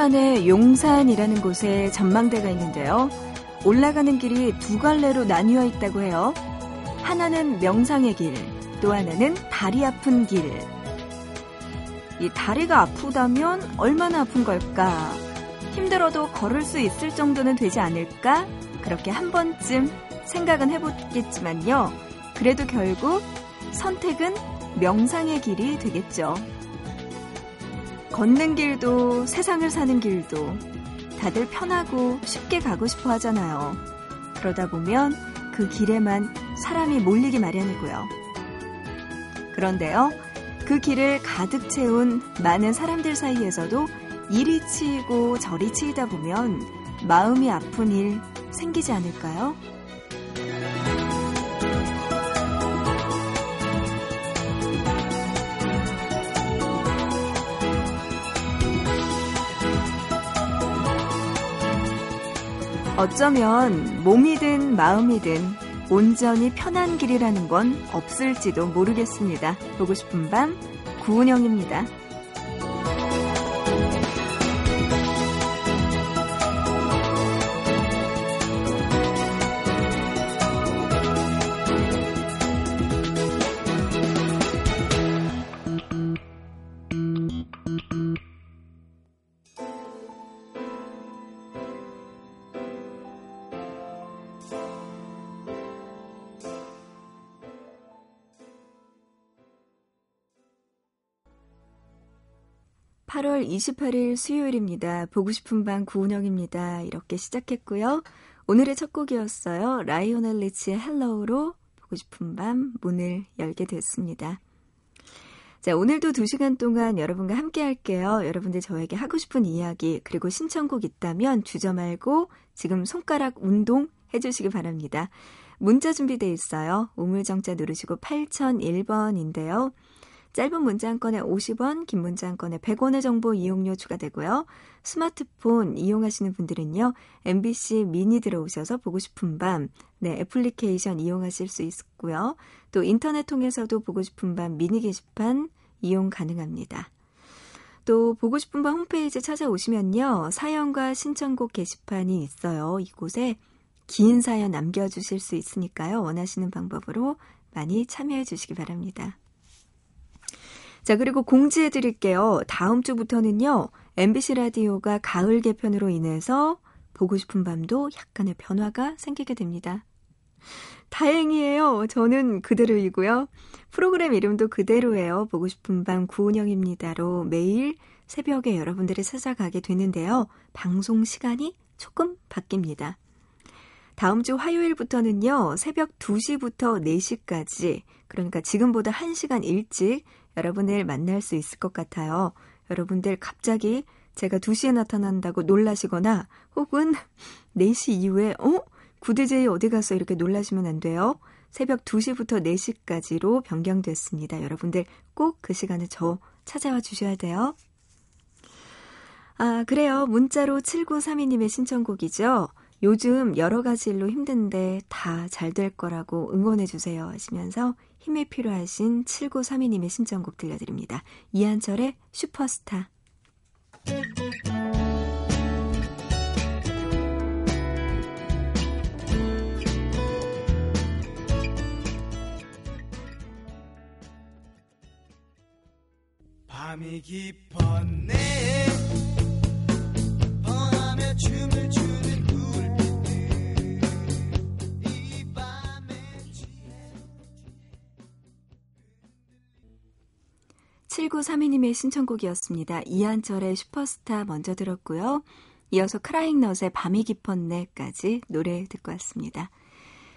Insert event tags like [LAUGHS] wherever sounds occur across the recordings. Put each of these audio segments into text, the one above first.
천만의 용산이라는 곳에 전망대가 있는데요. 올라가는 길이 두 갈래로 나뉘어 있다고 해요. 하나는 명상의 길, 또 하나는 다리 아픈 길. 이 다리가 아프다면 얼마나 아픈 걸까? 힘들어도 걸을 수 있을 정도는 되지 않을까? 그렇게 한 번쯤 생각은 해보겠지만요. 그래도 결국 선택은 명상의 길이 되겠죠. 걷는 길도 세상을 사는 길도 다들 편하고 쉽게 가고 싶어 하잖아요. 그러다 보면 그 길에만 사람이 몰리기 마련이고요. 그런데요, 그 길을 가득 채운 많은 사람들 사이에서도 이리 치이고 저리 치이다 보면 마음이 아픈 일 생기지 않을까요? 어쩌면 몸이든 마음이든 온전히 편한 길이라는 건 없을지도 모르겠습니다. 보고 싶은 밤 구은영입니다. (8월 28일) 수요일입니다. 보고 싶은 밤 구은영입니다. 이렇게 시작했고요. 오늘의 첫 곡이었어요. 라이오넬 리치의 Hello로 보고 싶은 밤 문을 열게 됐습니다. 자, 오늘도 2시간 동안 여러분과 함께 할게요. 여러분들 저에게 하고 싶은 이야기, 그리고 신청곡 있다면 주저 말고 지금 손가락 운동 해주시기 바랍니다. 문자 준비돼 있어요. 우물정자 누르시고 8001번인데요. 짧은 문자 한 건에 50원, 긴 문자 한 건에 100원의 정보 이용료 추가되고요. 스마트폰 이용하시는 분들은요. MBC 미니 들어오셔서 보고 싶은 밤, 네, 애플리케이션 이용하실 수 있고요. 또 인터넷 통해서도 보고 싶은 밤 미니 게시판 이용 가능합니다. 또 보고 싶은 밤 홈페이지 찾아오시면요. 사연과 신청곡 게시판이 있어요. 이곳에 긴 사연 남겨주실 수 있으니까요. 원하시는 방법으로 많이 참여해 주시기 바랍니다. 자, 그리고 공지해 드릴게요. 다음 주부터는요, MBC 라디오가 가을 개편으로 인해서 보고 싶은 밤도 약간의 변화가 생기게 됩니다. 다행이에요. 저는 그대로이고요. 프로그램 이름도 그대로예요. 보고 싶은 밤 구은영입니다로 매일 새벽에 여러분들이 찾아가게 되는데요. 방송 시간이 조금 바뀝니다. 다음 주 화요일부터는요, 새벽 2시부터 4시까지, 그러니까 지금보다 1시간 일찍 여러분을 만날 수 있을 것 같아요. 여러분들 갑자기 제가 2시에 나타난다고 놀라시거나 혹은 [LAUGHS] 4시 이후에 어? 구드제이 어디 갔어? 이렇게 놀라시면 안 돼요. 새벽 2시부터 4시까지로 변경됐습니다. 여러분들 꼭 그 시간에 저 찾아와 주셔야 돼요. 아, 그래요. 문자로 7932님의 신청곡이죠. 요즘 여러 가지 일로 힘든데 다 잘 될 거라고 응원해 주세요 하시면서 힘이 필요하신 7932님의 신청곡 들려드립니다. 이한철의 슈퍼스타. 밤이 깊었네 뻔하며 춤을 추 7932님의 신청곡이었습니다. 이한철의 슈퍼스타 먼저 들었고요. 이어서 크라잉넛의 밤이 깊었네까지 노래 듣고 왔습니다.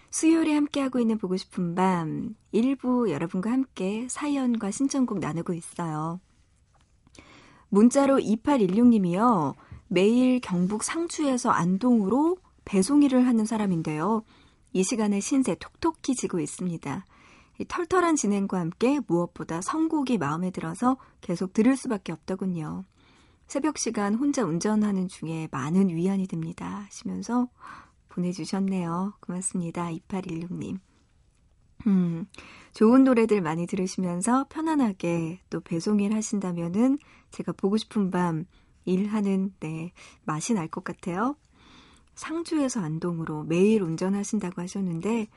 수요일에 함께하고 있는 보고 싶은 밤 일부 여러분과 함께 사연과 신청곡 나누고 있어요. 문자로 2816님이요. 매일 경북 상주에서 안동으로 배송 일을 하는 사람인데요. 이 시간에 신세 톡톡히 지고 있습니다. 털털한 진행과 함께 무엇보다 선곡이 마음에 들어서 계속 들을 수밖에 없더군요. 새벽 시간 혼자 운전하는 중에 많은 위안이 됩니다. 하시면서 보내주셨네요. 고맙습니다. 2816님. 음, 좋은 노래들 많이 들으시면서 편안하게 또 배송일 하신다면은 제가 보고 싶은 밤 일하는, 네, 맛이 날 것 같아요. 상주에서 안동으로 매일 운전하신다고 하셨는데,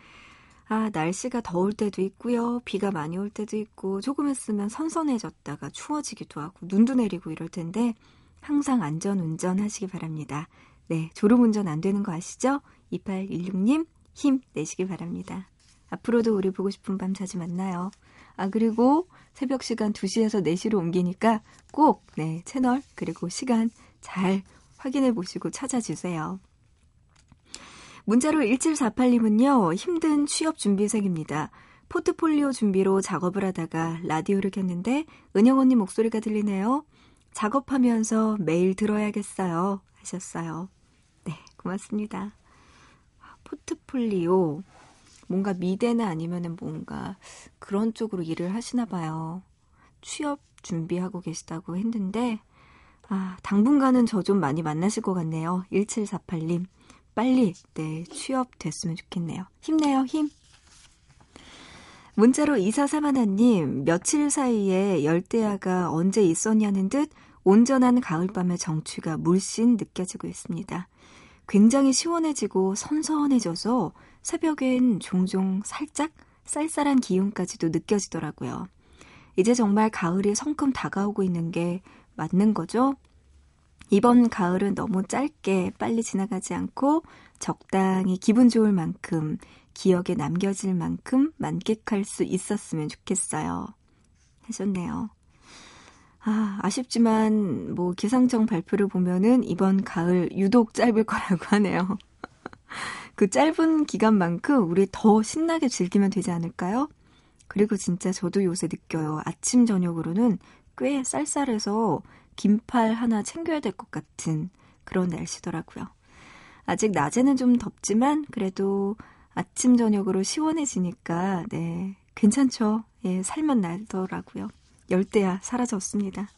아, 날씨가 더울 때도 있고요. 비가 많이 올 때도 있고, 조금 있으면 선선해졌다가 추워지기도 하고, 눈도 내리고 이럴 텐데, 항상 안전 운전 하시기 바랍니다. 네, 졸음 운전 안 되는 거 아시죠? 2816님, 힘 내시기 바랍니다. 앞으로도 우리 보고 싶은 밤 자주 만나요. 아, 그리고 새벽 시간 2시에서 4시로 옮기니까 꼭, 네, 채널, 그리고 시간 잘 확인해 보시고 찾아주세요. 문자로 1748님은요, 힘든 취업 준비생입니다. 포트폴리오 준비로 작업을 하다가 라디오를 켰는데 은영 언니 목소리가 들리네요. 작업하면서 매일 들어야겠어요. 하셨어요. 네, 고맙습니다. 포트폴리오. 뭔가 미대나 아니면은 뭔가 그런 쪽으로 일을 하시나 봐요. 취업 준비하고 계시다고 했는데, 아, 당분간은 저 좀 많이 만나실 것 같네요. 1748님. 빨리, 네, 취업 됐으면 좋겠네요. 힘내요, 힘. 문자로 2431님, 며칠 사이에 열대야가 언제 있었냐는 듯 온전한 가을밤의 정취가 물씬 느껴지고 있습니다. 굉장히 시원해지고 선선해져서 새벽엔 종종 살짝 쌀쌀한 기운까지도 느껴지더라고요. 이제 정말 가을이 성큼 다가오고 있는 게 맞는 거죠? 이번 가을은 너무 짧게 빨리 지나가지 않고 적당히 기분 좋을 만큼 기억에 남겨질 만큼 만끽할 수 있었으면 좋겠어요. 하셨네요. 아, 아쉽지만 뭐 기상청 발표를 보면은 이번 가을 유독 짧을 거라고 [LAUGHS] 하네요. 그 짧은 기간만큼 우리 더 신나게 즐기면 되지 않을까요? 그리고 진짜 저도 요새 느껴요. 아침 저녁으로는 꽤 쌀쌀해서 긴팔 하나 챙겨야 될 것 같은 그런 날씨더라고요. 아직 낮에는 좀 덥지만 그래도 아침 저녁으로 시원해지니까 네 괜찮죠. 예, 살만 나더라고요. 열대야 사라졌습니다.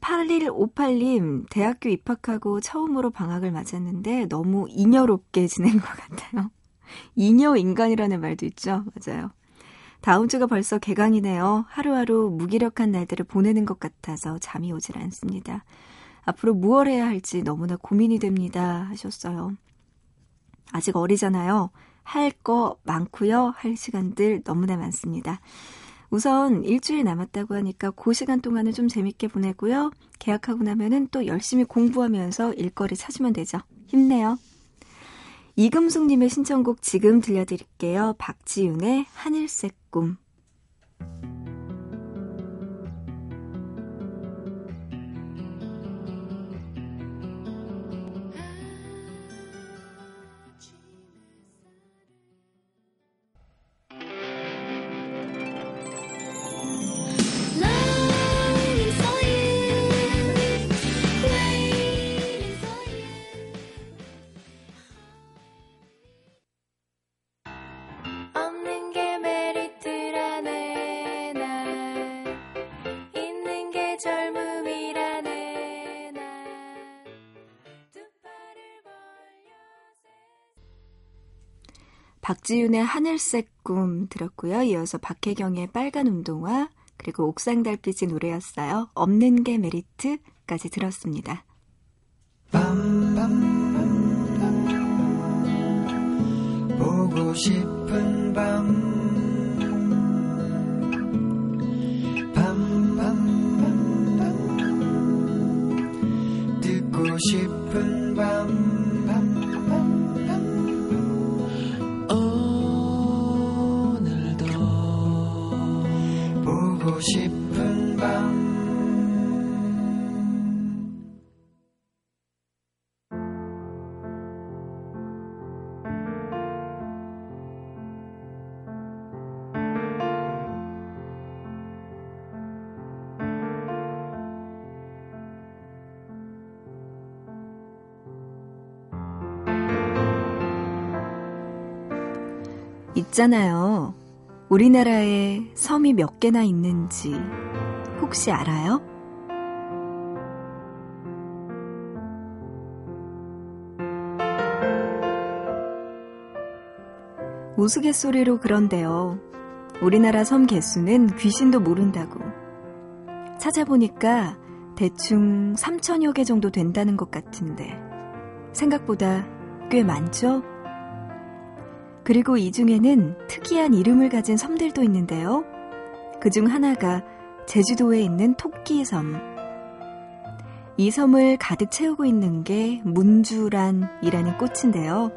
8158님, 대학교 입학하고 처음으로 방학을 맞았는데 너무 잉여롭게 지낸 것 같아요. [LAUGHS] 잉여 인간이라는 말도 있죠. 맞아요. 다음 주가 벌써 개강이네요. 하루하루 무기력한 날들을 보내는 것 같아서 잠이 오질 않습니다. 앞으로 무얼 해야 할지 너무나 고민이 됩니다. 하셨어요. 아직 어리잖아요. 할 거 많고요. 할 시간들 너무나 많습니다. 우선 일주일 남았다고 하니까 그 시간 동안은 좀 재밌게 보내고요. 계약하고 나면은 또 열심히 공부하면서 일거리 찾으면 되죠. 힘내요. 이금숙님의 신청곡 지금 들려드릴게요. 박지윤의 하늘색 꿈. 박지윤의 하늘색 꿈 들었고요. 이어서 박혜경의 빨간 운동화 그리고 옥상 달빛이 노래였어요. 없는 게 메리트까지 들었습니다. 보고 싶은 밤 밤밤밤밤 듣고 싶은 밤 보고 싶은 밤 있잖아요. 우리나라에 섬이 몇 개나 있는지 혹시 알아요? 우스갯소리로 그런데요. 우리나라 섬 개수는 귀신도 모른다고. 찾아보니까 대충 3천여 개 정도 된다는 것 같은데 생각보다 꽤 많죠? 그리고 이 중에는 특이한 이름을 가진 섬들도 있는데요. 그 중 하나가 제주도에 있는 토끼섬. 이 섬을 가득 채우고 있는 게 문주란이라는 꽃인데요.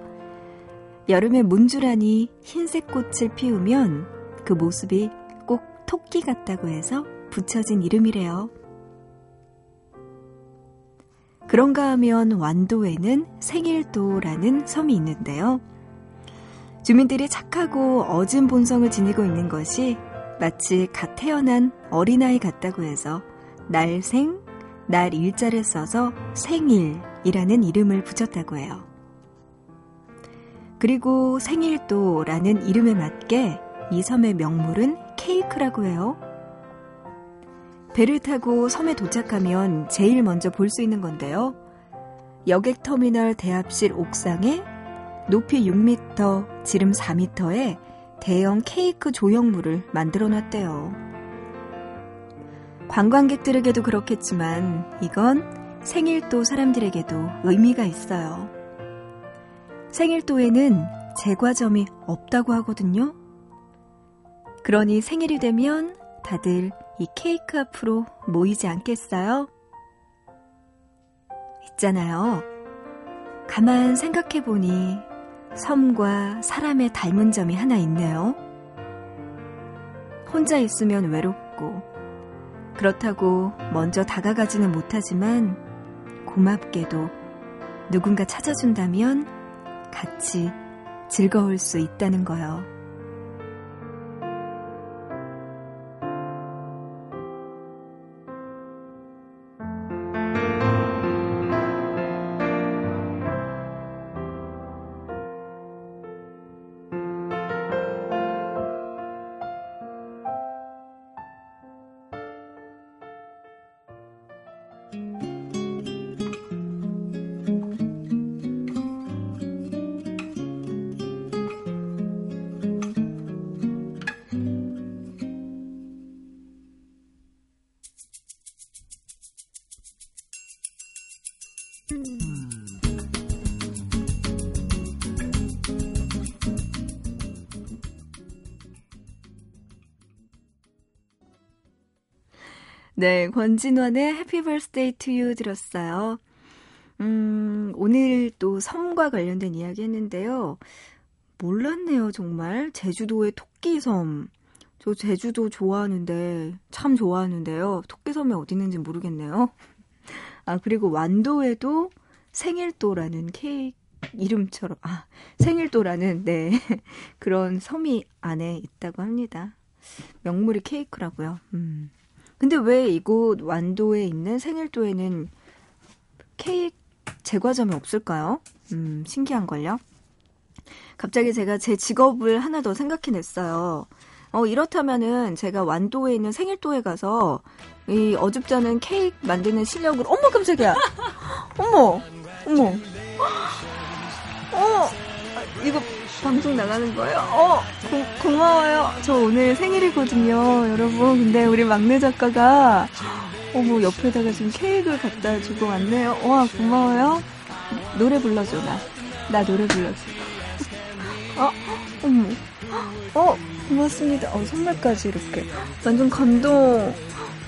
여름에 문주란이 흰색 꽃을 피우면 그 모습이 꼭 토끼 같다고 해서 붙여진 이름이래요. 그런가 하면 완도에는 생일도라는 섬이 있는데요. 주민들이 착하고 어진 본성을 지니고 있는 것이 마치 갓 태어난 어린아이 같다고 해서 날생, 날 일자를 써서 생일이라는 이름을 붙였다고 해요. 그리고 생일도라는 이름에 맞게 이 섬의 명물은 케이크라고 해요. 배를 타고 섬에 도착하면 제일 먼저 볼 수 있는 건데요. 여객터미널 대합실 옥상에 높이 6m, 지름 4m의 대형 케이크 조형물을 만들어 놨대요. 관광객들에게도 그렇겠지만 이건 생일도 사람들에게도 의미가 있어요. 생일도에는 제과점이 없다고 하거든요. 그러니 생일이 되면 다들 이 케이크 앞으로 모이지 않겠어요? 있잖아요. 가만 생각해보니 섬과 사람의 닮은 점이 하나 있네요. 혼자 있으면 외롭고, 그렇다고 먼저 다가가지는 못하지만, 고맙게도 누군가 찾아준다면 같이 즐거울 수 있다는 거요. 네, 권진원의 Birthday to You 들었어요. 음, 오늘 또 섬과 관련된 이야기 했는데요. 몰랐네요, 정말. 제주도의 토끼섬. 저 제주도 좋아하는데, 참 좋아하는데요. 토끼섬이 어디 있는지 모르겠네요. 아, 그리고 완도에도 생일도라는 케이크 이름처럼, 아, 생일도라는, 네. [LAUGHS] 그런 섬이 안에 있다고 합니다. 명물이 케이크라고요. 음. 근데 왜 이곳 완도에 있는 생일도에는 케이크 제과점이 없을까요? 음, 신기한걸요? 갑자기 제가 제 직업을 하나 더 생각해냈어요. 어, 이렇다면은 제가 완도에 있는 생일도에 가서 이 어줍잖은 케이크 만드는 실력으로, 어머, 깜짝이야! 어머! 어머! [GASPS] 어! 이거 방송 나가는 거예요? 어, 고, 고마워요. 저 오늘 생일이거든요, 여러분. 근데 우리 막내 작가가 어머 옆에다가 지금 케이크를 갖다 주고 왔네요. 와 고마워요. 노래 불러줘 나. 나 노래 불러줘. 어, 어머. 어, 고맙습니다. 어, 선물까지 이렇게. 완전 감동.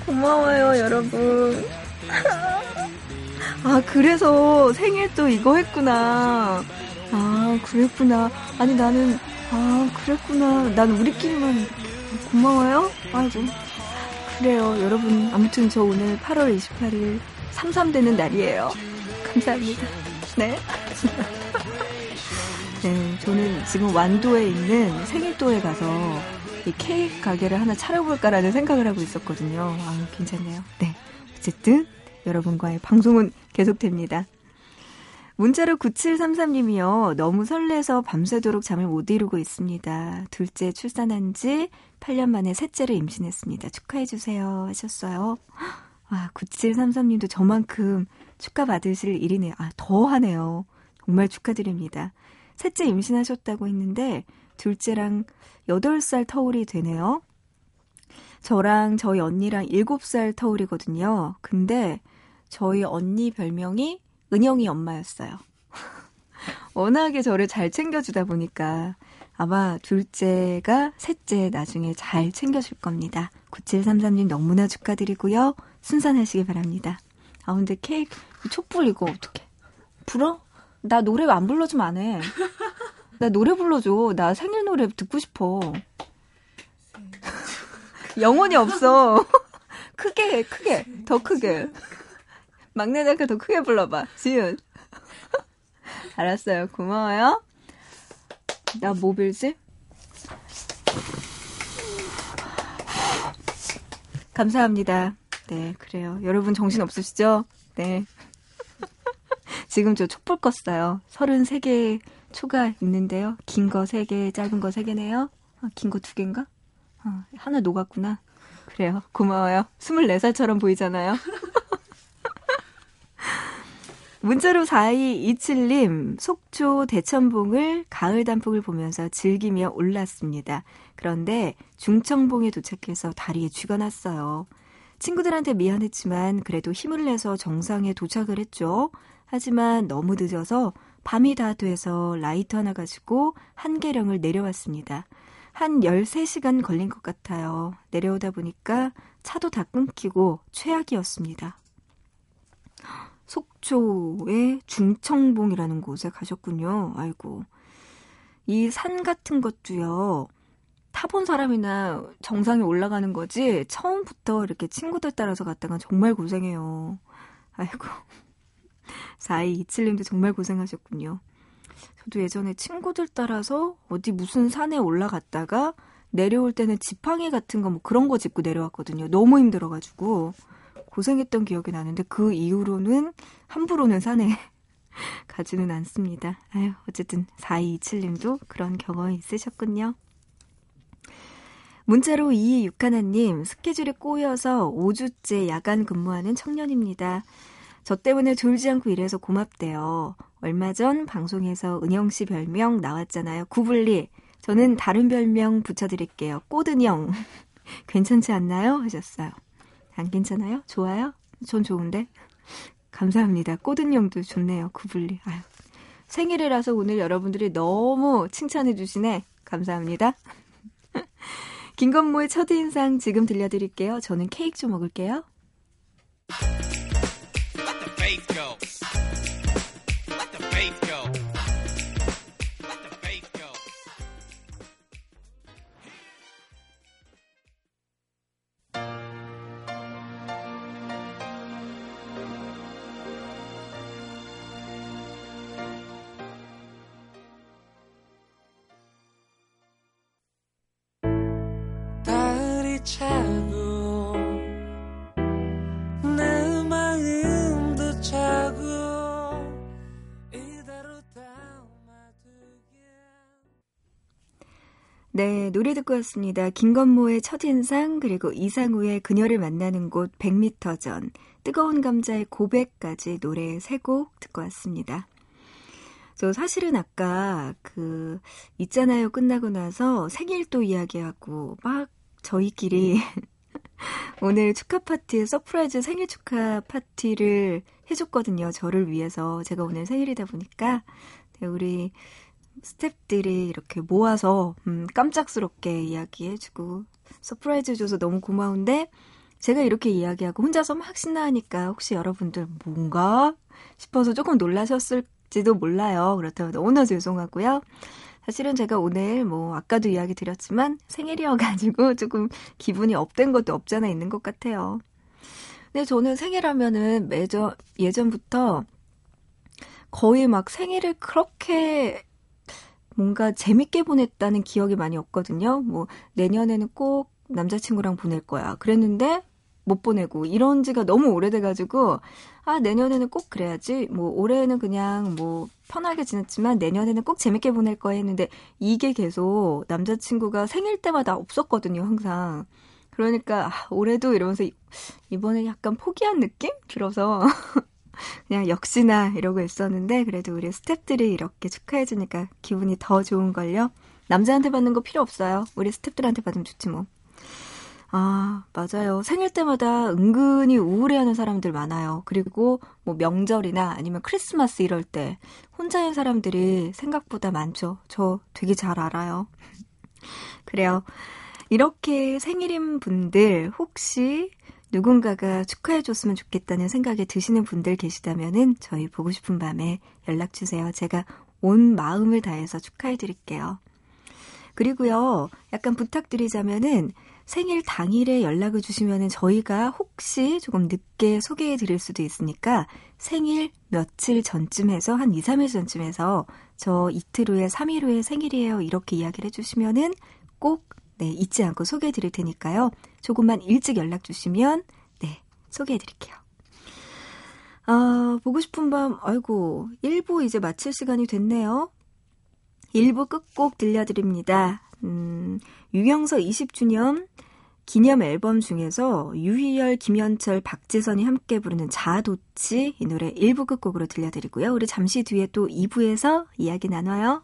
고마워요, 여러분. [LAUGHS] 아, 그래서 생일 또 이거 했구나. 아, 그랬구나. 아니, 나는, 아, 그랬구나. 난 우리끼리만 고마워요? 아이고. 그래요. 여러분, 아무튼 저 오늘 8월 28일 33 되는 날이에요. 감사합니다. 네. [LAUGHS] 네, 저는 지금 완도에 있는 생일도에 가서 이 케이크 가게를 하나 차려볼까라는 생각을 하고 있었거든요. 아, 괜찮네요. 네. 어쨌든 여러분과의 방송은 계속됩니다. 문자로 9733님이요. 너무 설레서 밤새도록 잠을 못 이루고 있습니다. 둘째 출산한 지 8년 만에 셋째를 임신했습니다. 축하해주세요. 하셨어요. 와, 9733님도 저만큼 축하받으실 일이네요. 아, 더 하네요. 정말 축하드립니다. 셋째 임신하셨다고 했는데, 둘째랑 8살 터울이 되네요. 저랑 저희 언니랑 7살 터울이거든요. 근데 저희 언니 별명이 은영이 엄마였어요. [LAUGHS] 워낙에 저를 잘 챙겨주다 보니까 아마 둘째가 셋째 나중에 잘 챙겨줄 겁니다. 9733님 너무나 축하드리고요. 순산하시기 바랍니다. 아, 근데 케이크, 촛불 이거 어떡해. 불어? 나 노래 안 불러주면 안 해. 나 노래 불러줘. 나 생일 노래 듣고 싶어. [LAUGHS] 영혼이 없어. [LAUGHS] 크게, 크게, 더 크게. 막내 작가 더 크게 불러봐. 지윤. [LAUGHS] 알았어요. 고마워요. 나 뭐 빌지? 감사합니다. 네, 그래요. 여러분 정신 없으시죠? 네. [LAUGHS] 지금 저 촛불 껐어요. 33개 초가 있는데요. 긴 거 3개, 짧은 거 3개네요. 아, 긴거 2개인가? 아, 하나 녹았구나. 그래요. 고마워요. 24살처럼 보이잖아요. [LAUGHS] 문자로 4227님, 속초 대천봉을 가을 단풍을 보면서 즐기며 올랐습니다. 그런데 중청봉에 도착해서 다리에 쥐가 났어요. 친구들한테 미안했지만 그래도 힘을 내서 정상에 도착을 했죠. 하지만 너무 늦어서 밤이 다 돼서 라이터 하나 가지고 한 계령을 내려왔습니다. 한 13시간 걸린 것 같아요. 내려오다 보니까 차도 다 끊기고 최악이었습니다. 속초의 중청봉이라는 곳에 가셨군요. 아이고. 이 산 같은 것도요. 타본 사람이나 정상에 올라가는 거지 처음부터 이렇게 친구들 따라서 갔다가 정말 고생해요. 아이고. [LAUGHS] 4227님도 정말 고생하셨군요. 저도 예전에 친구들 따라서 어디 무슨 산에 올라갔다가 내려올 때는 지팡이 같은 거 뭐 그런 거 짚고 내려왔거든요. 너무 힘들어가지고. 고생했던 기억이 나는데 그 이후로는 함부로는 산에 [LAUGHS] 가지는 않습니다. 아유, 어쨌든 4227님도 그런 경험이 있으셨군요. 문자로 2261님, 스케줄이 꼬여서 5주째 야간 근무하는 청년입니다. 저 때문에 졸지 않고 일해서 고맙대요. 얼마 전 방송에서 은영 씨 별명 나왔잖아요. 구블리. 저는 다른 별명 붙여드릴게요. 꼬든영. [LAUGHS] 괜찮지 않나요? 하셨어요. 안 괜찮아요? 좋아요? 전 좋은데. 감사합니다. 꼬든형도 좋네요. 구블리. 아유. 생일이라서 오늘 여러분들이 너무 칭찬해 주시네. 감사합니다. [LAUGHS] 김건모의 첫인상 지금 들려드릴게요. 저는 케이크 좀 먹을게요. 네, 노래 듣고 왔습니다. 김건모의 첫인상, 그리고 이상우의 그녀를 만나는 곳 100m 전, 뜨거운 감자의 고백까지 노래 세 곡 듣고 왔습니다. 저 사실은 아까 그, 있잖아요 끝나고 나서 생일도 이야기하고 막 저희끼리 [LAUGHS] 오늘 축하 파티에 surprise 생일 축하 파티를 해줬거든요. 저를 위해서. 제가 오늘 생일이다 보니까. 네, 우리 스탭들이 이렇게 모아서 음, 깜짝스럽게 이야기해주고 surprise 줘서 너무 고마운데 제가 이렇게 이야기하고 혼자서 막 신나하니까 혹시 여러분들 뭔가 싶어서 조금 놀라셨을지도 몰라요. 그렇다면 너무나 죄송하고요. 사실은 제가 오늘 뭐 아까도 이야기 드렸지만 생일이어가지고 [LAUGHS] 조금 기분이 up된 것도 없잖아 있는 것 같아요. 근데 저는 생일하면은 매저 예전부터 거의 막 생일을 그렇게 뭔가 재밌게 보냈다는 기억이 많이 없거든요. 뭐 내년에는 꼭 남자친구랑 보낼 거야. 그랬는데 못 보내고 이런 지가 너무 오래돼가지고 아 내년에는 꼭 그래야지. 뭐 올해는 그냥 뭐 편하게 지냈지만 내년에는 꼭 재밌게 보낼 거야 했는데 이게 계속 남자친구가 생일 때마다 없었거든요 항상. 그러니까 아, 올해도 이러면서 이번에 약간 포기한 느낌? 들어서 [LAUGHS] 그냥 역시나 이러고 있었는데 그래도 우리 스탭들이 이렇게 축하해 주니까 기분이 더 좋은 걸요. 남자한테 받는 거 필요 없어요. 우리 스탭들한테 받으면 좋지 뭐 아, 맞아요. 생일 때마다 은근히 우울해하는 사람들 많아요. 그리고 뭐 명절이나 아니면 크리스마스 이럴 때 혼자인 사람들이 생각보다 많죠. 저 되게 잘 알아요. [LAUGHS] 그래요. 이렇게 생일인 분들 혹시 누군가가 축하해줬으면 좋겠다는 생각이 드시는 분들 계시다면은 저희 보고 싶은 밤에 연락 주세요. 제가 온 마음을 다해서 축하해 드릴게요. 그리고요, 약간 부탁드리자면은 생일 당일에 연락을 주시면 저희가 혹시 조금 늦게 소개해 드릴 수도 있으니까 생일 며칠 전쯤 해서 한 2, 3일 전쯤 해서 저 이틀 후에 3일 후에 생일이에요. 이렇게 이야기를 해주시면은 꼭 네, 잊지 않고 소개해 드릴 테니까요. 조금만 일찍 연락 주시면 네, 소개해 드릴게요. 아, 보고 싶은 밤, 아이고, 1부 이제 마칠 시간이 됐네요. 1부 끝곡 들려드립니다. 음, 유경서 20주년 기념 앨범 중에서 유희열, 김현철, 박재선이 함께 부르는 자도치 이 노래 1부 끝곡으로 들려드리고요. 우리 잠시 뒤에 또 2부에서 이야기 나눠요.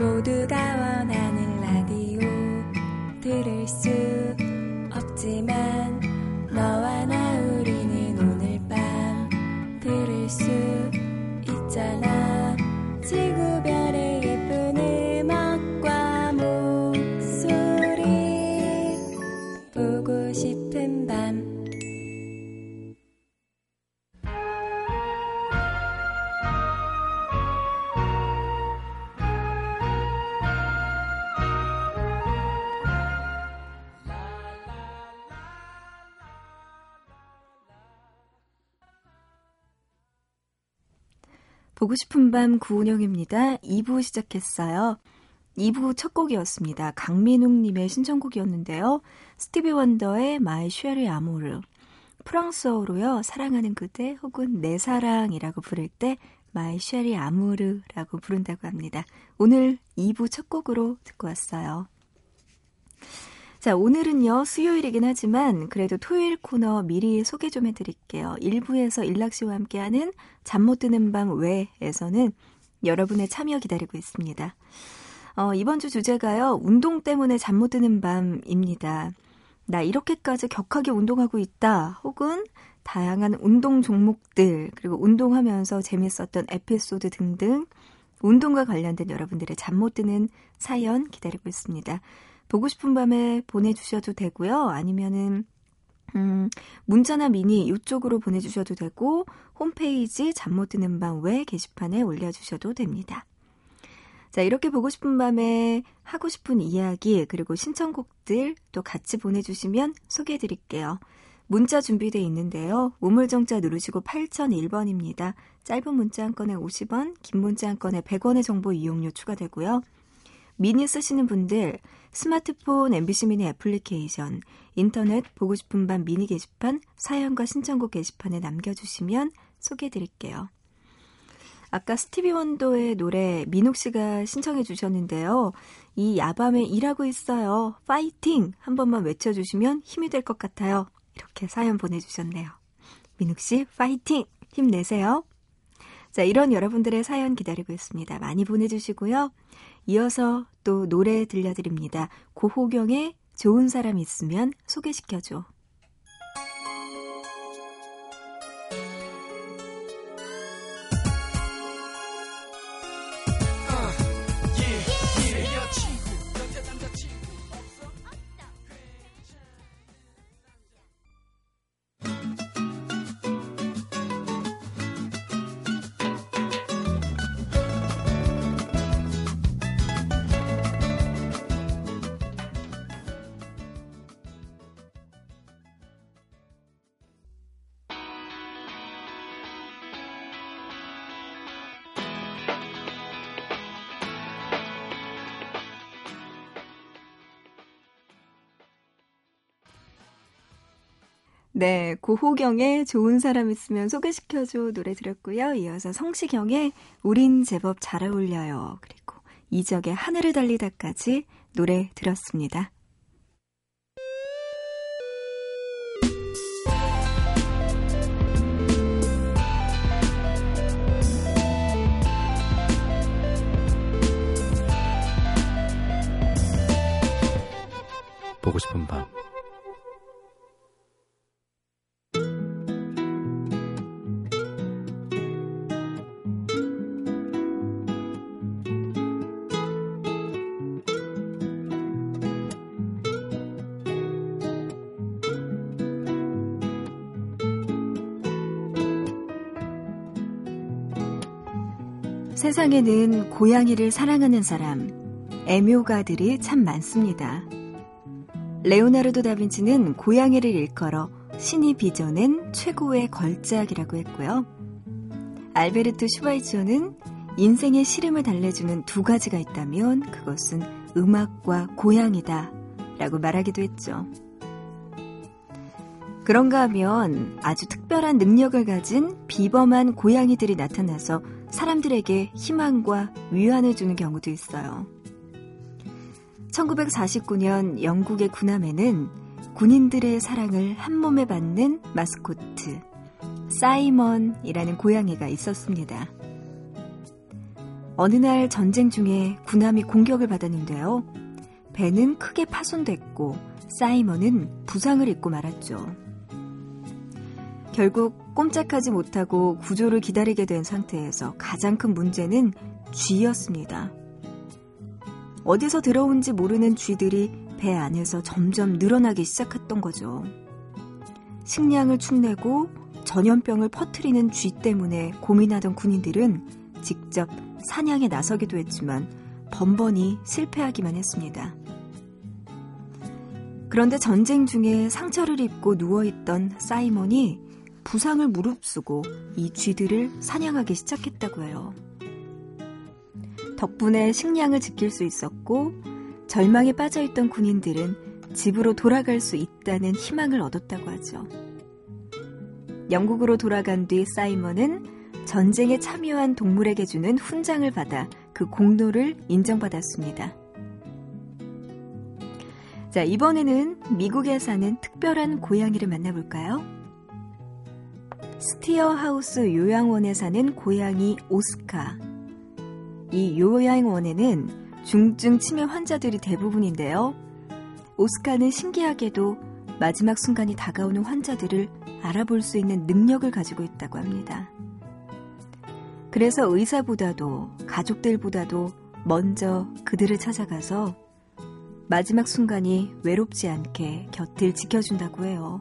모두가 보고 싶은 밤 구은영입니다. 2부 시작했어요. 2부 첫 곡이었습니다. 강민웅님의 신청곡이었는데요. 스티비 원더의 My Cherie Amour. 프랑스어로요. 사랑하는 그대 혹은 내 사랑이라고 부를 때 My Cherie Amour라고 부른다고 합니다. 오늘 2부 첫 곡으로 듣고 왔어요. 자, 오늘은요, 수요일이긴 하지만 그래도 토요일 코너 미리 소개 좀 해드릴게요. 1부에서 일락 씨와 함께하는 잠 못 드는 밤 외에서는 여러분의 참여 기다리고 있습니다. 어, 이번 주 주제가요, 운동 때문에 잠 못 드는 밤입니다. 나 이렇게까지 격하게 운동하고 있다. 혹은 다양한 운동 종목들, 그리고 운동하면서 재밌었던 에피소드 등등 운동과 관련된 여러분들의 잠 못 드는 사연 기다리고 있습니다. 보고 싶은 밤에 보내주셔도 되고요. 아니면은 음, 문자나 미니 이쪽으로 보내주셔도 되고 홈페이지 잠 못 드는 밤 외 게시판에 올려주셔도 됩니다. 자, 이렇게 보고 싶은 밤에 하고 싶은 이야기 그리고 신청곡들 또 같이 보내주시면 소개해드릴게요. 문자 준비되어 있는데요. 우물정자 누르시고 8001번입니다. 짧은 문자 한 건에 50원, 긴 문자 한 건에 100원의 정보 이용료 추가되고요. 미니 쓰시는 분들 스마트폰 MBC 미니 애플리케이션, 인터넷 보고 싶은 밤 미니 게시판 사연과 신청곡 게시판에 남겨주시면 소개해드릴게요. 아까 스티비 원더의 노래 민욱 씨가 신청해 주셨는데요. 이 야밤에 일하고 있어요. 파이팅! 한 번만 외쳐주시면 힘이 될 것 같아요. 이렇게 사연 보내주셨네요. 민욱 씨, 파이팅! 힘내세요. 자, 이런 여러분들의 사연 기다리고 있습니다. 많이 보내주시고요. 이어서 또 노래 들려드립니다. 고호경의 좋은 사람 있으면 소개시켜줘. 네, 고호경의 좋은 사람 있으면 소개시켜줘 노래 들었고요. 이어서 성시경의 우린 제법 잘 어울려요. 그리고 이적의 하늘을 달리다까지 노래 들었습니다. 세상에는 고양이를 사랑하는 사람, 애묘가들이 참 많습니다. 레오나르도 다빈치는 고양이를 일컬어 신이 빚어낸 최고의 걸작이라고 했고요. 알베르트 슈바이처는 인생의 시름을 달래주는 두 가지가 있다면 그것은 음악과 고양이다 라고 말하기도 했죠. 그런가 하면 아주 특별한 능력을 가진 비범한 고양이들이 나타나서 사람들에게 희망과 위안을 주는 경우도 있어요. 1949년 영국의 군함에는 군인들의 사랑을 한 몸에 받는 마스코트 사이먼이라는 고양이가 있었습니다. 어느 날 전쟁 중에 군함이 공격을 받았는데요. 배는 크게 파손됐고 사이먼은 부상을 입고 말았죠. 결국 꼼짝하지 못하고 구조를 기다리게 된 상태에서 가장 큰 문제는 쥐였습니다. 어디서 들어온지 모르는 쥐들이 배 안에서 점점 늘어나기 시작했던 거죠. 식량을 축내고 전염병을 퍼뜨리는 쥐 때문에 고민하던 군인들은 직접 사냥에 나서기도 했지만 번번이 실패하기만 했습니다. 그런데 전쟁 중에 상처를 입고 누워있던 사이먼이 부상을 무릅쓰고 이 쥐들을 사냥하기 시작했다고 해요. 덕분에 식량을 지킬 수 있었고 절망에 빠져있던 군인들은 집으로 돌아갈 수 있다는 희망을 얻었다고 하죠. 영국으로 돌아간 뒤 사이먼은 전쟁에 참여한 동물에게 주는 훈장을 받아 그 공로를 인정받았습니다. 자, 이번에는 미국에 사는 특별한 고양이를 만나볼까요? 스티어 하우스 요양원에 사는 고양이 오스카. 이 요양원에는 중증 치매 환자들이 대부분인데요. 오스카는 신기하게도 마지막 순간이 다가오는 환자들을 알아볼 수 있는 능력을 가지고 있다고 합니다. 그래서 의사보다도 가족들보다도 먼저 그들을 찾아가서 마지막 순간이 외롭지 않게 곁을 지켜준다고 해요.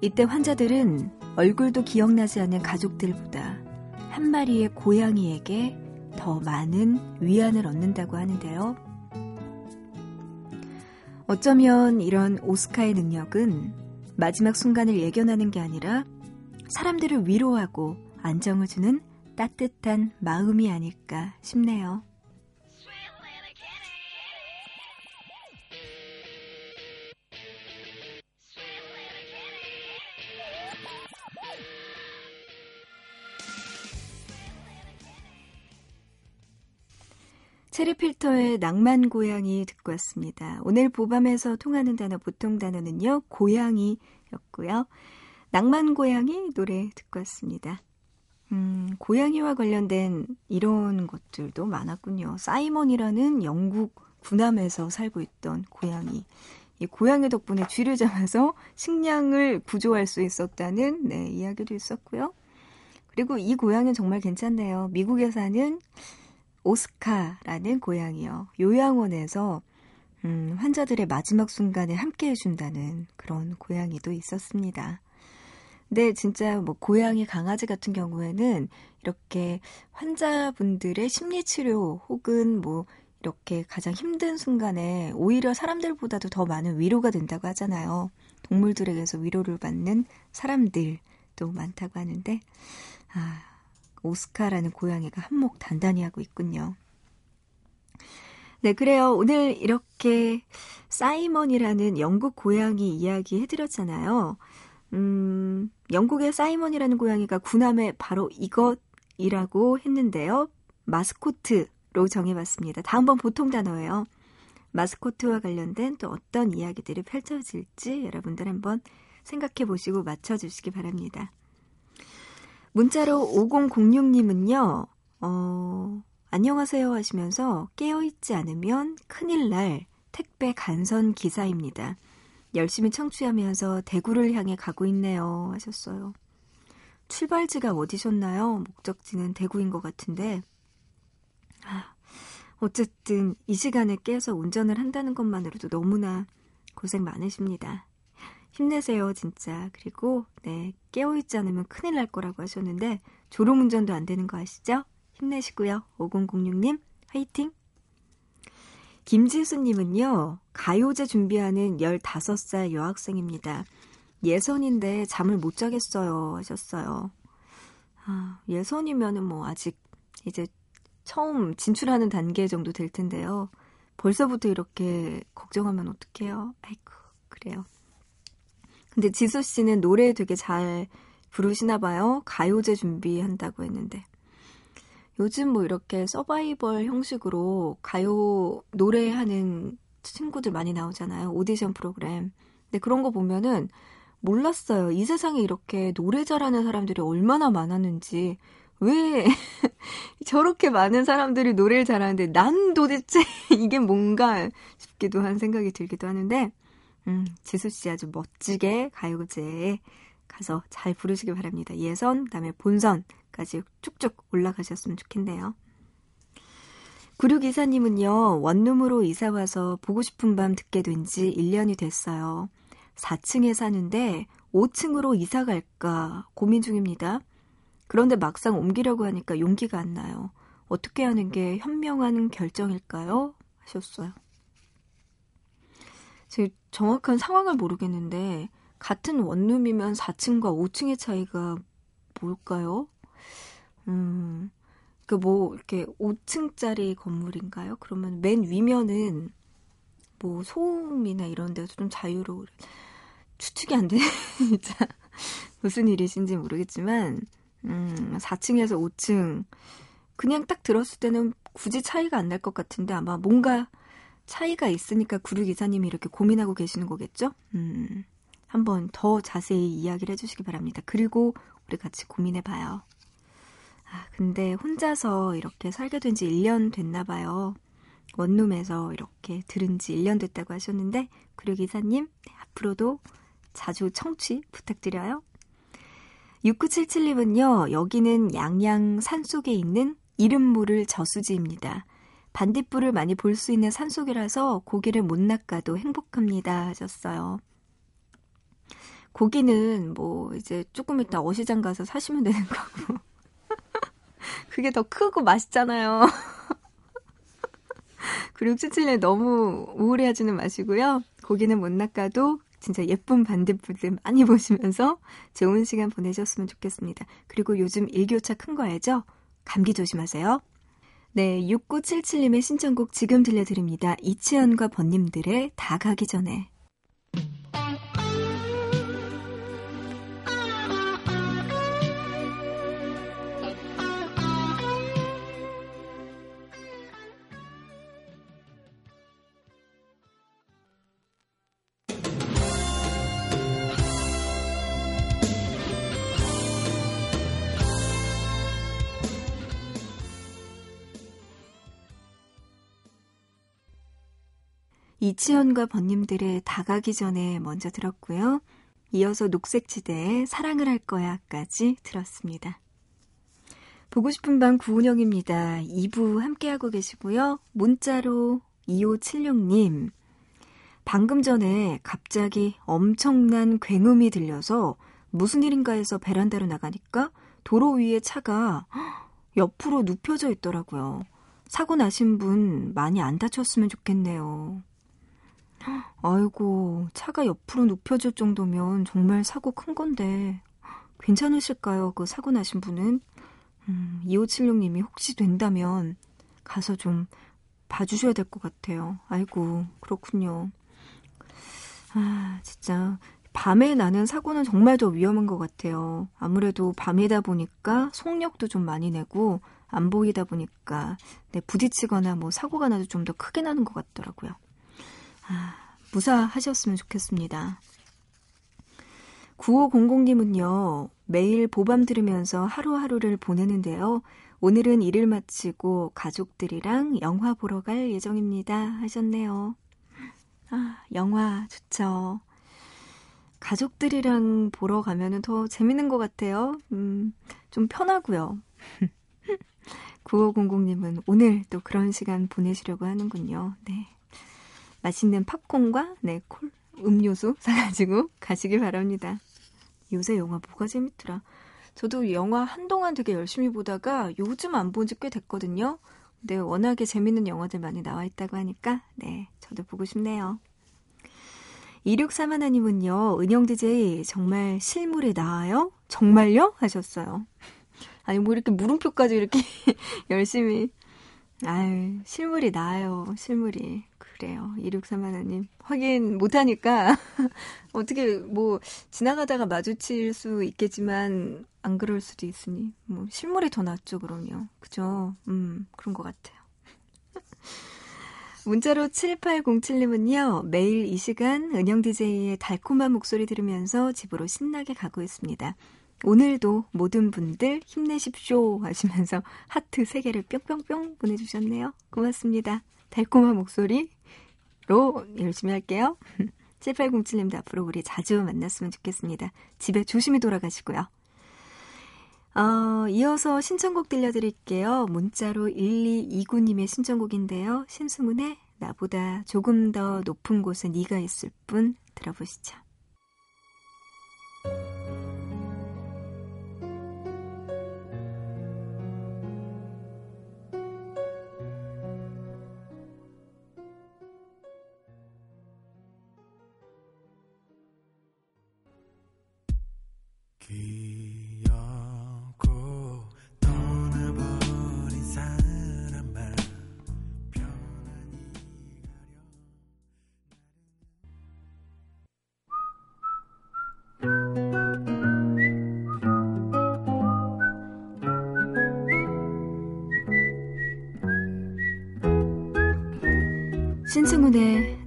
이때 환자들은 얼굴도 기억나지 않는 가족들보다 한 마리의 고양이에게 더 많은 위안을 얻는다고 하는데요. 어쩌면 이런 오스카의 능력은 마지막 순간을 예견하는 게 아니라 사람들을 위로하고 안정을 주는 따뜻한 마음이 아닐까 싶네요. 체리필터의 낭만 고양이 듣고 왔습니다. 오늘 보밤에서 통하는 단어 보통 단어는요. 고양이였고요. 낭만 고양이 노래 듣고 왔습니다. 음, 고양이와 관련된 이런 것들도 많았군요. 사이먼이라는 영국 군함에서 살고 있던 고양이. 이 고양이 덕분에 쥐를 잡아서 식량을 구조할 수 있었다는 네, 이야기도 있었고요. 그리고 이 고양이는 정말 괜찮네요. 미국에 사는 오스카라는 고양이요. 요양원에서 음, 환자들의 마지막 순간에 함께 해준다는 그런 고양이도 있었습니다. 근데 진짜 뭐 고양이, 강아지 같은 경우에는 이렇게 환자분들의 심리치료 혹은 뭐 이렇게 가장 힘든 순간에 오히려 사람들보다도 더 많은 위로가 된다고 하잖아요. 동물들에게서 위로를 받는 사람들도 많다고 하는데, 아, 오스카라는 고양이가 한몫 단단히 하고 있군요. 네, 그래요. 오늘 이렇게 사이먼이라는 영국 고양이 이야기 해드렸잖아요. 음, 영국의 사이먼이라는 고양이가 구남에 바로 이것이라고 했는데요. 마스코트로 정해봤습니다. 다음번 보통 단어예요. 마스코트와 관련된 또 어떤 이야기들이 펼쳐질지 여러분들 한번 생각해 보시고 맞춰주시기 바랍니다. 문자로 5006님은요, 어, 안녕하세요 하시면서 깨어있지 않으면 큰일 날 택배 간선 기사입니다. 열심히 청취하면서 대구를 향해 가고 있네요 하셨어요. 출발지가 어디셨나요? 목적지는 대구인 것 같은데. 아, 어쨌든 이 시간에 깨서 운전을 한다는 것만으로도 너무나 고생 많으십니다. 힘내세요, 진짜. 그리고, 네, 깨어있지 않으면 큰일 날 거라고 하셨는데, 졸음운전도 안 되는 거 아시죠? 힘내시고요. 5006님, 화이팅! 김지수님은요, 가요제 준비하는 15살 여학생입니다. 예선인데 잠을 못 자겠어요. 하셨어요. 아, 예선이면은 뭐 아직 이제 처음 진출하는 단계 정도 될 텐데요. 벌써부터 이렇게 걱정하면 어떡해요? 아이고, 그래요. 근데 지수 씨는 노래 되게 잘 부르시나 봐요. 가요제 준비한다고 했는데. 요즘 뭐 이렇게 서바이벌 형식으로 가요 노래하는 친구들 많이 나오잖아요. 오디션 프로그램. 근데 그런 거 보면은 몰랐어요. 이 세상에 이렇게 노래 잘하는 사람들이 얼마나 많았는지. 왜 [LAUGHS] 저렇게 많은 사람들이 노래를 잘하는데 난 도대체 [LAUGHS] 이게 뭔가 싶기도 한 생각이 들기도 하는데, 음, 지수 씨 아주 멋지게 가요제에 가서 잘 부르시기 바랍니다. 예선, 그다음에 본선까지 쭉쭉 올라가셨으면 좋겠네요. 구류 기사님은요, 원룸으로 이사 와서 보고 싶은 밤 듣게 된 지 1년이 됐어요. 4층에 사는데 5층으로 이사 갈까 고민 중입니다. 그런데 막상 옮기려고 하니까 용기가 안 나요. 어떻게 하는 게 현명한 결정일까요? 하셨어요. 제 정확한 상황을 모르겠는데 같은 원룸이면 4층과 5층의 차이가 뭘까요? 음, 그 뭐 이렇게 5층짜리 건물인가요? 그러면 맨 위면은 뭐 소음이나 이런 데서 좀 자유로워 추측이 안 돼. 진짜 [LAUGHS] 무슨 일이신지 모르겠지만 음, 4층에서 5층 그냥 딱 들었을 때는 굳이 차이가 안 날 것 같은데 아마 뭔가 차이가 있으니까 구류 기사님이 이렇게 고민하고 계시는 거겠죠? 음. 한번 더 자세히 이야기를 해주시기 바랍니다. 그리고 우리 같이 고민해봐요. 아, 근데 혼자서 이렇게 살게 된 지 1년 됐나 봐요. 원룸에서 이렇게 들은 지 1년 됐다고 하셨는데, 구류 기사님, 네, 앞으로도 자주 청취 부탁드려요. 6977님은요, 여기는 양양 산 속에 있는 이름 모를 저수지입니다. 반딧불을 많이 볼 수 있는 산속이라서 고기를 못 낚아도 행복합니다. 하셨어요. 고기는 뭐 이제 조금 이따 어시장 가서 사시면 되는 거고. [LAUGHS] 그게 더 크고 맛있잖아요. [LAUGHS] 그리고 츠칠레 너무 우울해하지는 마시고요. 고기는 못 낚아도 진짜 예쁜 반딧불들 많이 보시면서 좋은 시간 보내셨으면 좋겠습니다. 그리고 요즘 일교차 큰 거 알죠? 감기 조심하세요. 네, 6977님의 신청곡 지금 들려드립니다. 이치현과 번님들의 다 가기 전에. 이치현과 번님들의 다가기 전에 먼저 들었고요. 이어서 녹색지대의 사랑을 할 거야까지 들었습니다. 보고 싶은 밤 구은영입니다. 2부 함께하고 계시고요. 문자로 2576님. 방금 전에 갑자기 엄청난 굉음이 들려서 무슨 일인가 해서 베란다로 나가니까 도로 위에 차가 옆으로 눕혀져 있더라고요. 사고 나신 분 많이 안 다쳤으면 좋겠네요. 아이고, 차가 옆으로 눕혀질 정도면 정말 사고 큰 건데, 괜찮으실까요? 그 사고 나신 분은? 음, 2576님이 혹시 된다면 가서 좀 봐주셔야 될 것 같아요. 아이고, 그렇군요. 아, 진짜. 밤에 나는 사고는 정말 더 위험한 것 같아요. 아무래도 밤이다 보니까 속력도 좀 많이 내고, 안 보이다 보니까, 네, 부딪히거나 뭐 사고가 나도 좀 더 크게 나는 것 같더라고요. 아, 무사하셨으면 좋겠습니다. 9500님은요, 매일 보밤 들으면서 하루하루를 보내는데요. 오늘은 일을 마치고 가족들이랑 영화 보러 갈 예정입니다. 하셨네요. 아, 영화 좋죠. 가족들이랑 보러 가면은 더 재밌는 것 같아요. 음, 좀 편하고요. [LAUGHS] 9500님은 오늘 또 그런 시간 보내시려고 하는군요. 네. 맛있는 팝콘과 네, 콜, 음료수 사가지고 [LAUGHS] 가시길 바랍니다. 요새 영화 뭐가 재밌더라. 저도 영화 한동안 되게 열심히 보다가 요즘 안 본 지 꽤 됐거든요. 근데 워낙에 재밌는 영화들 많이 나와 있다고 하니까 네, 저도 보고 싶네요. 2631님은요, 은영 DJ 정말 실물이 나아요? 정말요? 하셨어요. 아니, 뭐 이렇게 물음표까지 이렇게 [LAUGHS] 열심히. 아유, 실물이 나아요, 실물이. 그래요. 2631님. 확인 못하니까, [LAUGHS] 어떻게, 뭐, 지나가다가 마주칠 수 있겠지만, 안 그럴 수도 있으니, 뭐, 실물이 더 낫죠, 그럼요. 그죠? 음, 그런 것 같아요. [LAUGHS] 문자로 7807님은요, 매일 이 시간 은영 DJ의 달콤한 목소리 들으면서 집으로 신나게 가고 있습니다. 오늘도 모든 분들 힘내십쇼 하시면서 하트 3개를 뿅뿅뿅 보내주셨네요. 고맙습니다. 달콤한 목소리로 열심히 할게요. [LAUGHS] 7807님도 앞으로 우리 자주 만났으면 좋겠습니다. 집에 조심히 돌아가시고요. 어, 이어서 신청곡 들려드릴게요. 문자로 1229님의 신청곡인데요. 신승훈의 나보다 조금 더 높은 곳에 네가 있을 뿐 들어보시죠.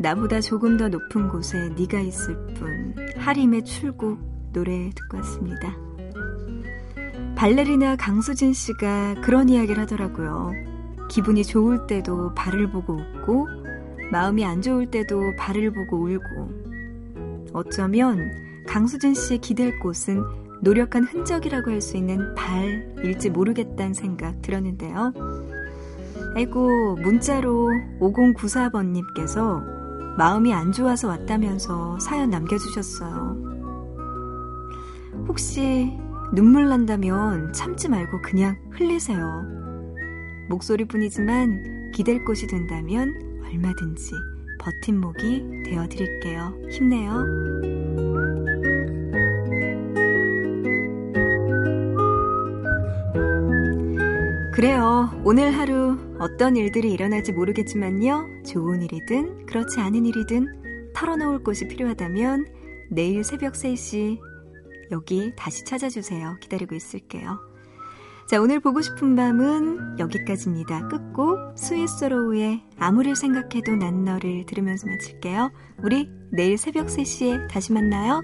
나보다 조금 더 높은 곳에 네가 있을 뿐 하림의 출국 노래 듣고 왔습니다. 발레리나 강수진 씨가 그런 이야기를 하더라고요. 기분이 좋을 때도 발을 보고 웃고 마음이 안 좋을 때도 발을 보고 울고 어쩌면 강수진 씨의 기댈 곳은 노력한 흔적이라고 할 수 있는 발일지 모르겠다는 생각 들었는데요. 아이고, 문자로 5094번님께서 마음이 안 좋아서 왔다면서 사연 남겨주셨어요. 혹시 눈물 난다면 참지 말고 그냥 흘리세요. 목소리뿐이지만 기댈 곳이 된다면 얼마든지 버팀목이 되어드릴게요. 힘내요. 그래요. 오늘 하루 어떤 일들이 일어날지 모르겠지만요. 좋은 일이든 그렇지 않은 일이든 털어놓을 곳이 필요하다면 내일 새벽 3시 여기 다시 찾아주세요. 기다리고 있을게요. 자, 오늘 보고 싶은 밤은 여기까지입니다. 끝곡 스위스로우의 아무리 생각해도 난 너를 들으면서 마칠게요. 우리 내일 새벽 3시에 다시 만나요.